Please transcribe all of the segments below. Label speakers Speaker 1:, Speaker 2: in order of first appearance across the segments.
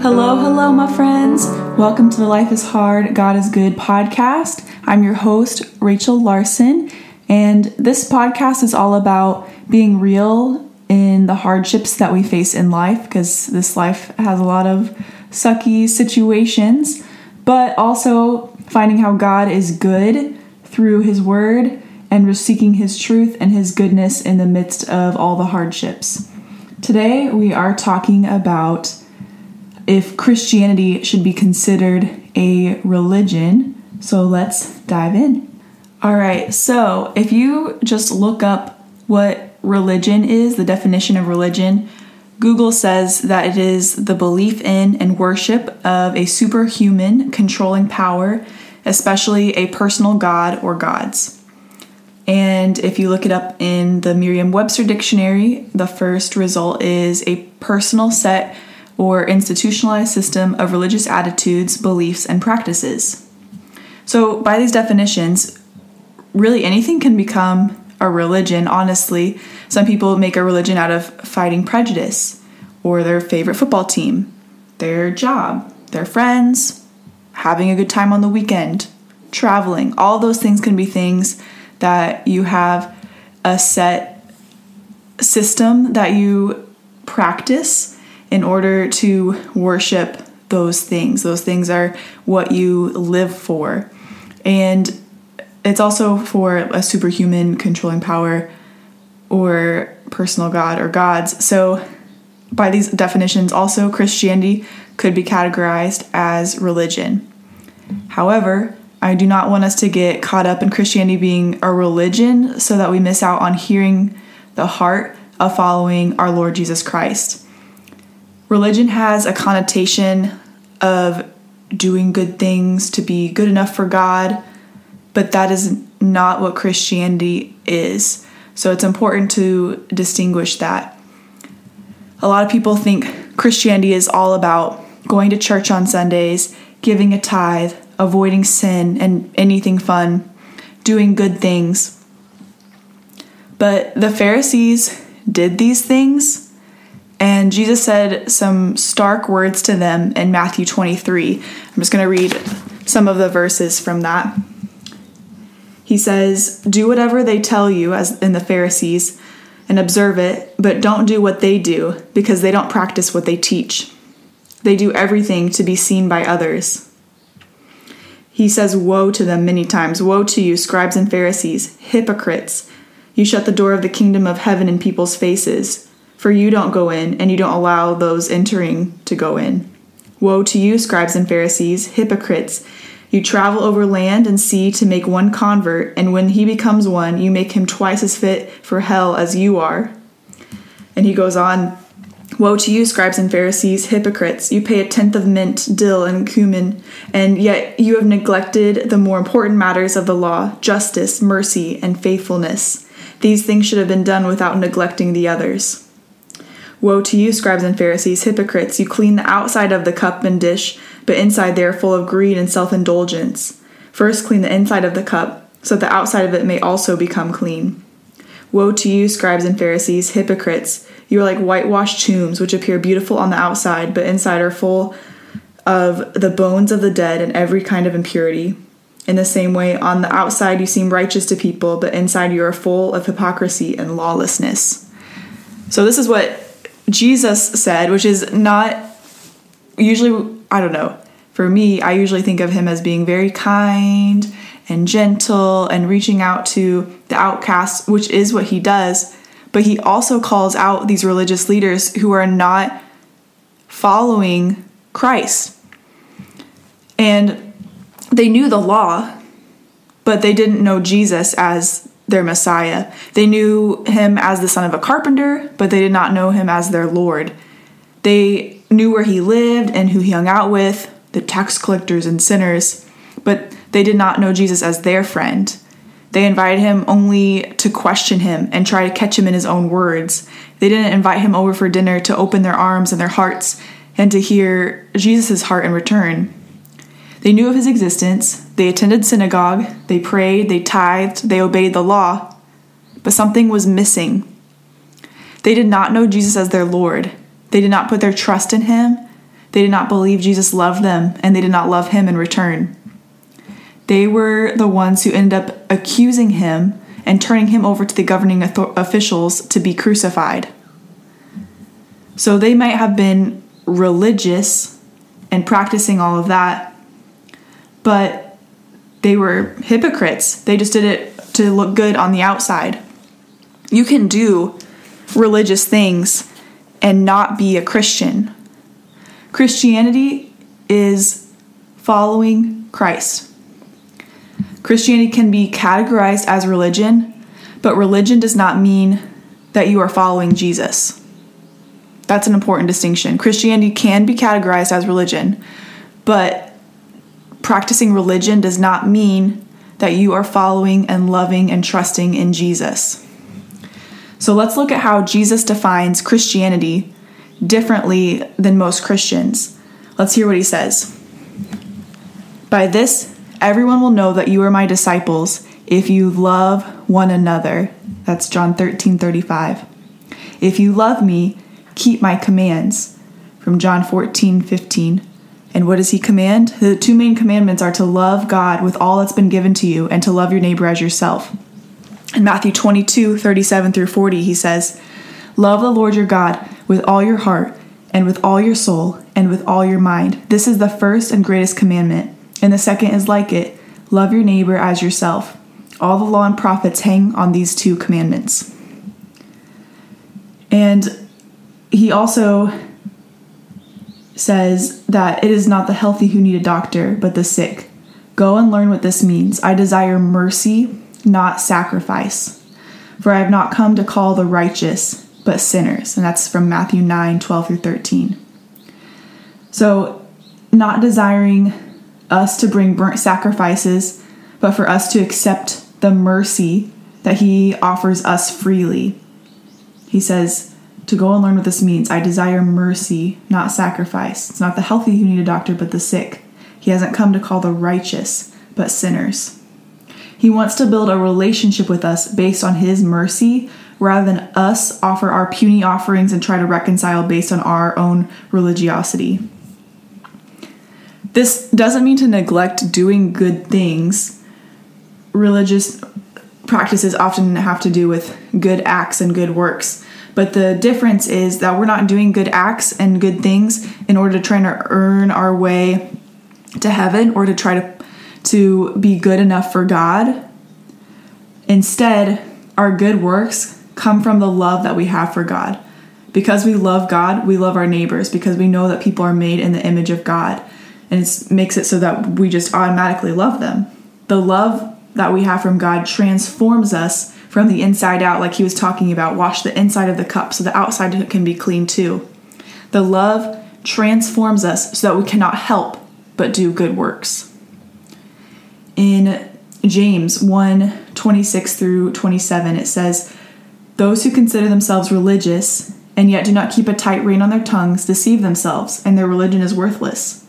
Speaker 1: Hello, hello, my friends. Welcome to the Life is Hard, God is Good podcast. I'm your host, Rachel Larson, and this podcast is all about being real in the hardships that we face in life because this life has a lot of sucky situations, but also finding how God is good through His Word and seeking His truth and His goodness in the midst of all the hardships. Today, we are talking about if Christianity should be considered a religion. So let's dive in. All right, so if you just look up what religion is, the definition of religion, Google says that it is the belief in and worship of a superhuman controlling power, especially a personal god or gods. And if you look it up in the Merriam Webster dictionary, the first result is a personal set or institutionalized system of religious attitudes, beliefs, and practices. So, by these definitions, really anything can become a religion, honestly. Some people make a religion out of fighting prejudice, or their favorite football team, their job, their friends, having a good time on the weekend, traveling. All those things can be things that you have a set system that you practice in order to worship those things. Those things are what you live for. And it's also for a superhuman controlling power or personal god or gods. So, by these definitions, also Christianity could be categorized as religion. However, I do not want us to get caught up in Christianity being a religion so that we miss out on hearing the heart of following our Lord Jesus Christ. Religion has a connotation of doing good things to be good enough for God, but that is not what Christianity is. So it's important to distinguish that. A lot of people think Christianity is all about going to church on Sundays, giving a tithe, avoiding sin and anything fun, doing good things. But the Pharisees did these things and Jesus said some stark words to them in Matthew 23. I'm just going to read some of the verses from that. He says, Do whatever they tell you, as in the Pharisees, and observe it, but don't do what they do, because they don't practice what they teach. They do everything to be seen by others. He says, Woe to them many times. Woe to you, scribes and Pharisees, hypocrites! You shut the door of the kingdom of heaven in people's faces for you don't go in, and you don't allow those entering to go in. Woe to you, scribes and Pharisees, hypocrites! You travel over land and sea to make one convert, and when he becomes one, you make him twice as fit for hell as you are. And he goes on Woe to you, scribes and Pharisees, hypocrites! You pay a tenth of mint, dill, and cumin, and yet you have neglected the more important matters of the law justice, mercy, and faithfulness. These things should have been done without neglecting the others. Woe to you, scribes and Pharisees, hypocrites! You clean the outside of the cup and dish, but inside they are full of greed and self indulgence. First, clean the inside of the cup, so that the outside of it may also become clean. Woe to you, scribes and Pharisees, hypocrites! You are like whitewashed tombs, which appear beautiful on the outside, but inside are full of the bones of the dead and every kind of impurity. In the same way, on the outside you seem righteous to people, but inside you are full of hypocrisy and lawlessness. So, this is what Jesus said, which is not usually, I don't know, for me, I usually think of him as being very kind and gentle and reaching out to the outcasts, which is what he does. But he also calls out these religious leaders who are not following Christ. And they knew the law, but they didn't know Jesus as their Messiah. They knew him as the son of a carpenter, but they did not know him as their Lord. They knew where he lived and who he hung out with, the tax collectors and sinners, but they did not know Jesus as their friend. They invited him only to question him and try to catch him in his own words. They didn't invite him over for dinner to open their arms and their hearts and to hear Jesus' heart in return. They knew of his existence, they attended synagogue, they prayed, they tithed, they obeyed the law, but something was missing. They did not know Jesus as their Lord. They did not put their trust in him. They did not believe Jesus loved them, and they did not love him in return. They were the ones who ended up accusing him and turning him over to the governing officials to be crucified. So they might have been religious and practicing all of that, but they were hypocrites. They just did it to look good on the outside. You can do religious things and not be a Christian. Christianity is following Christ. Christianity can be categorized as religion, but religion does not mean that you are following Jesus. That's an important distinction. Christianity can be categorized as religion, but practicing religion does not mean that you are following and loving and trusting in Jesus. So let's look at how Jesus defines Christianity differently than most Christians. Let's hear what he says. By this, everyone will know that you are my disciples if you love one another. That's John 13 35. If you love me, keep my commands. From John 14 15. And what does he command? The two main commandments are to love God with all that's been given to you and to love your neighbor as yourself. In Matthew 22 37 through 40, he says, Love the Lord your God with all your heart, and with all your soul, and with all your mind. This is the first and greatest commandment. And the second is like it love your neighbor as yourself. All the law and prophets hang on these two commandments. And he also says that it is not the healthy who need a doctor, but the sick. Go and learn what this means. I desire mercy, not sacrifice. For I have not come to call the righteous, but sinners. And that's from Matthew 9 12 through 13. So, not desiring us to bring burnt sacrifices, but for us to accept the mercy that He offers us freely. He says, to go and learn what this means. I desire mercy, not sacrifice. It's not the healthy who need a doctor, but the sick. He hasn't come to call the righteous, but sinners. He wants to build a relationship with us based on His mercy rather than us offer our puny offerings and try to reconcile based on our own religiosity. This doesn't mean to neglect doing good things. Religious practices often have to do with good acts and good works. But the difference is that we're not doing good acts and good things in order to try to earn our way to heaven or to try to to be good enough for God. Instead, our good works come from the love that we have for God. Because we love God, we love our neighbors because we know that people are made in the image of God. And it makes it so that we just automatically love them. The love that we have from God transforms us from the inside out, like he was talking about. Wash the inside of the cup so the outside can be clean too. The love transforms us so that we cannot help but do good works. In James 1 26 through 27, it says, Those who consider themselves religious and yet do not keep a tight rein on their tongues deceive themselves, and their religion is worthless.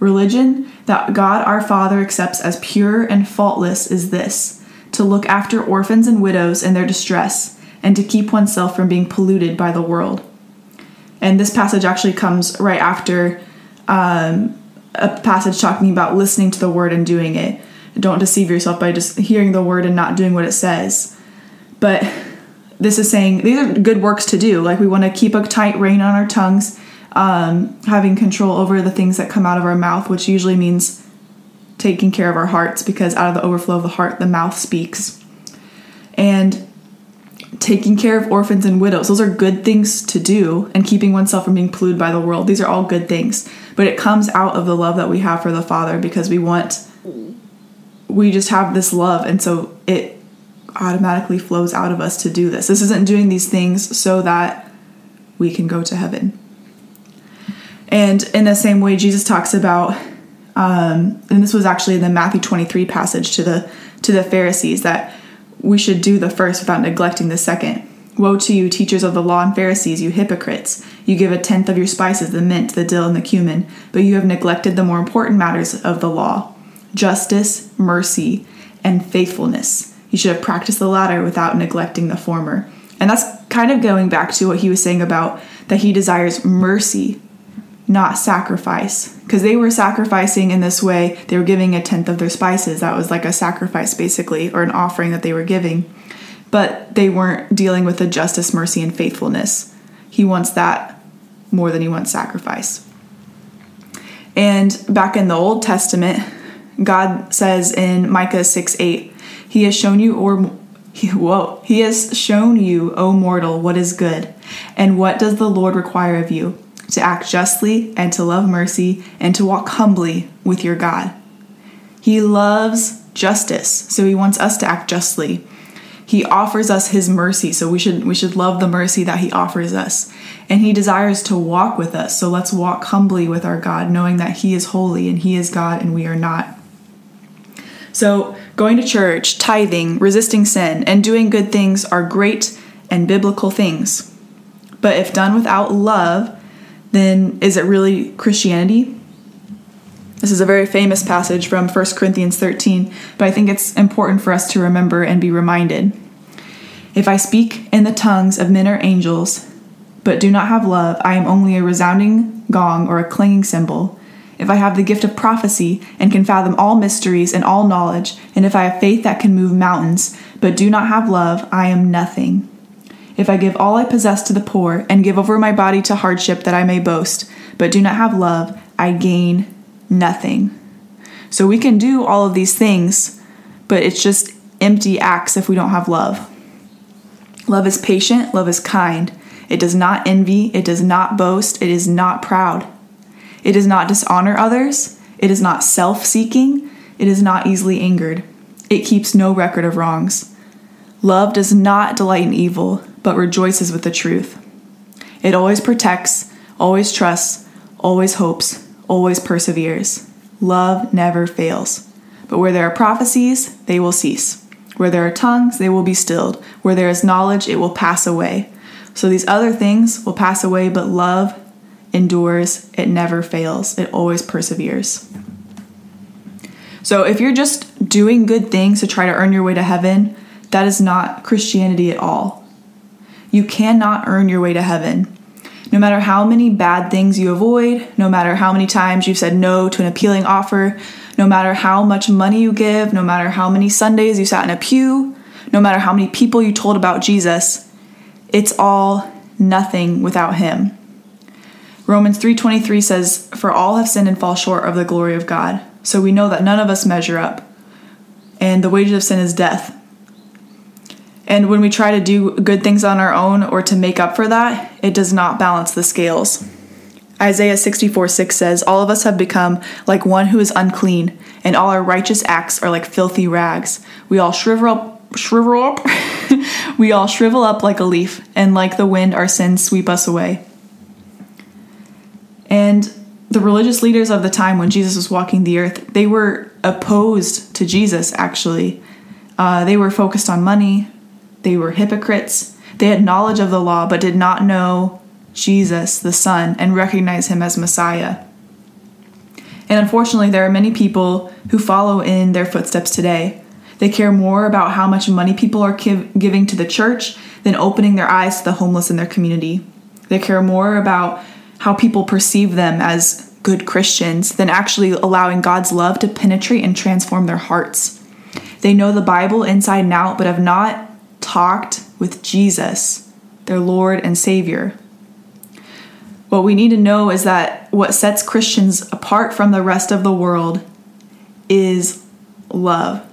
Speaker 1: Religion that God our Father accepts as pure and faultless is this to look after orphans and widows in their distress, and to keep oneself from being polluted by the world. And this passage actually comes right after um, a passage talking about listening to the word and doing it. Don't deceive yourself by just hearing the word and not doing what it says. But this is saying these are good works to do. Like we want to keep a tight rein on our tongues, um, having control over the things that come out of our mouth, which usually means taking care of our hearts because out of the overflow of the heart, the mouth speaks. And taking care of orphans and widows, those are good things to do, and keeping oneself from being polluted by the world. These are all good things. But it comes out of the love that we have for the Father because we want, we just have this love, and so it automatically flows out of us to do this. This isn't doing these things so that we can go to heaven. And in the same way, Jesus talks about um, and this was actually the Matthew 23 passage to the to the Pharisees that we should do the first without neglecting the second. Woe to you, teachers of the law and Pharisees, you hypocrites! You give a tenth of your spices, the mint, the dill, and the cumin, but you have neglected the more important matters of the law justice, mercy, and faithfulness. You should have practiced the latter without neglecting the former. And that's kind of going back to what he was saying about that he desires mercy not sacrifice. Because they were sacrificing in this way, they were giving a tenth of their spices. That was like a sacrifice, basically, or an offering that they were giving. But they weren't dealing with the justice, mercy, and faithfulness. He wants that more than he wants sacrifice. And back in the Old Testament, God says in Micah 6 8, He has shown you, or he, whoa, He has shown you, O mortal, what is good. And what does the Lord require of you? To act justly and to love mercy and to walk humbly with your God. He loves justice, so He wants us to act justly. He offers us his mercy, so we should we should love the mercy that he offers us. And he desires to walk with us. So let's walk humbly with our God, knowing that he is holy and he is God and we are not. So, going to church, tithing, resisting sin, and doing good things are great and biblical things. But if done without love, then is it really Christianity? This is a very famous passage from 1 Corinthians 13, but I think it's important for us to remember and be reminded. If I speak in the tongues of men or angels, but do not have love, I am only a resounding gong or a clanging cymbal. If I have the gift of prophecy and can fathom all mysteries and all knowledge, and if I have faith that can move mountains, but do not have love, I am nothing. If I give all I possess to the poor and give over my body to hardship that I may boast, but do not have love, I gain nothing. So we can do all of these things, but it's just empty acts if we don't have love. Love is patient, love is kind. It does not envy, it does not boast, it is not proud. It does not dishonor others, it is not self seeking, it is not easily angered. It keeps no record of wrongs. Love does not delight in evil, but rejoices with the truth. It always protects, always trusts, always hopes, always perseveres. Love never fails. But where there are prophecies, they will cease. Where there are tongues, they will be stilled. Where there is knowledge, it will pass away. So these other things will pass away, but love endures, it never fails, it always perseveres. So if you're just doing good things to try to earn your way to heaven, that is not Christianity at all. You cannot earn your way to heaven. No matter how many bad things you avoid, no matter how many times you've said no to an appealing offer, no matter how much money you give, no matter how many Sundays you sat in a pew, no matter how many people you told about Jesus, it's all nothing without him. Romans 3:23 says, "For all have sinned and fall short of the glory of God." So we know that none of us measure up. And the wages of sin is death. And when we try to do good things on our own or to make up for that, it does not balance the scales. Isaiah 64 6 says, All of us have become like one who is unclean, and all our righteous acts are like filthy rags. We all shrivel up, shrivel up, we all shrivel up like a leaf, and like the wind, our sins sweep us away. And the religious leaders of the time when Jesus was walking the earth, they were opposed to Jesus, actually. Uh, they were focused on money, they were hypocrites, they had knowledge of the law, but did not know Jesus, the Son, and recognize him as Messiah. And unfortunately, there are many people who follow in their footsteps today. They care more about how much money people are giving to the church than opening their eyes to the homeless in their community. They care more about how people perceive them as good Christians than actually allowing God's love to penetrate and transform their hearts. They know the Bible inside and out, but have not talked with Jesus, their Lord and Savior. What we need to know is that what sets Christians apart from the rest of the world is love.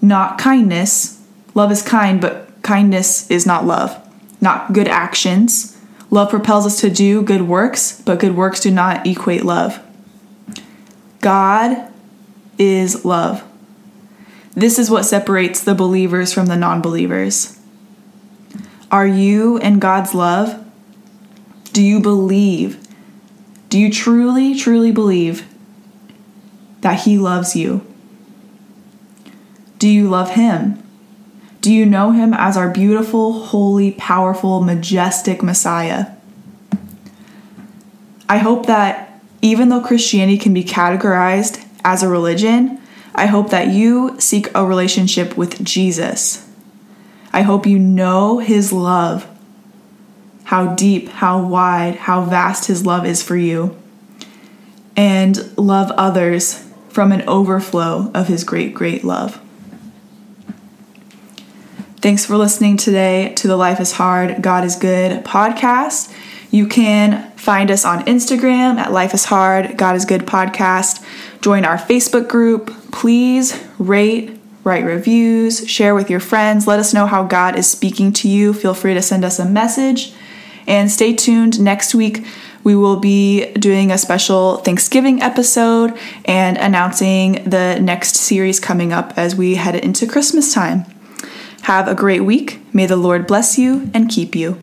Speaker 1: Not kindness. Love is kind, but kindness is not love. Not good actions. Love propels us to do good works, but good works do not equate love. God is love. This is what separates the believers from the non believers. Are you in God's love? Do you believe? Do you truly, truly believe that He loves you? Do you love Him? Do you know Him as our beautiful, holy, powerful, majestic Messiah? I hope that even though Christianity can be categorized as a religion, I hope that you seek a relationship with Jesus. I hope you know His love how deep, how wide, how vast His love is for you, and love others from an overflow of His great, great love. Thanks for listening today to the Life is Hard, God is Good podcast. You can find us on Instagram at Life is Hard, God is Good podcast. Join our Facebook group. Please rate, write reviews, share with your friends. Let us know how God is speaking to you. Feel free to send us a message. And stay tuned next week. We will be doing a special Thanksgiving episode and announcing the next series coming up as we head into Christmas time. Have a great week. May the Lord bless you and keep you.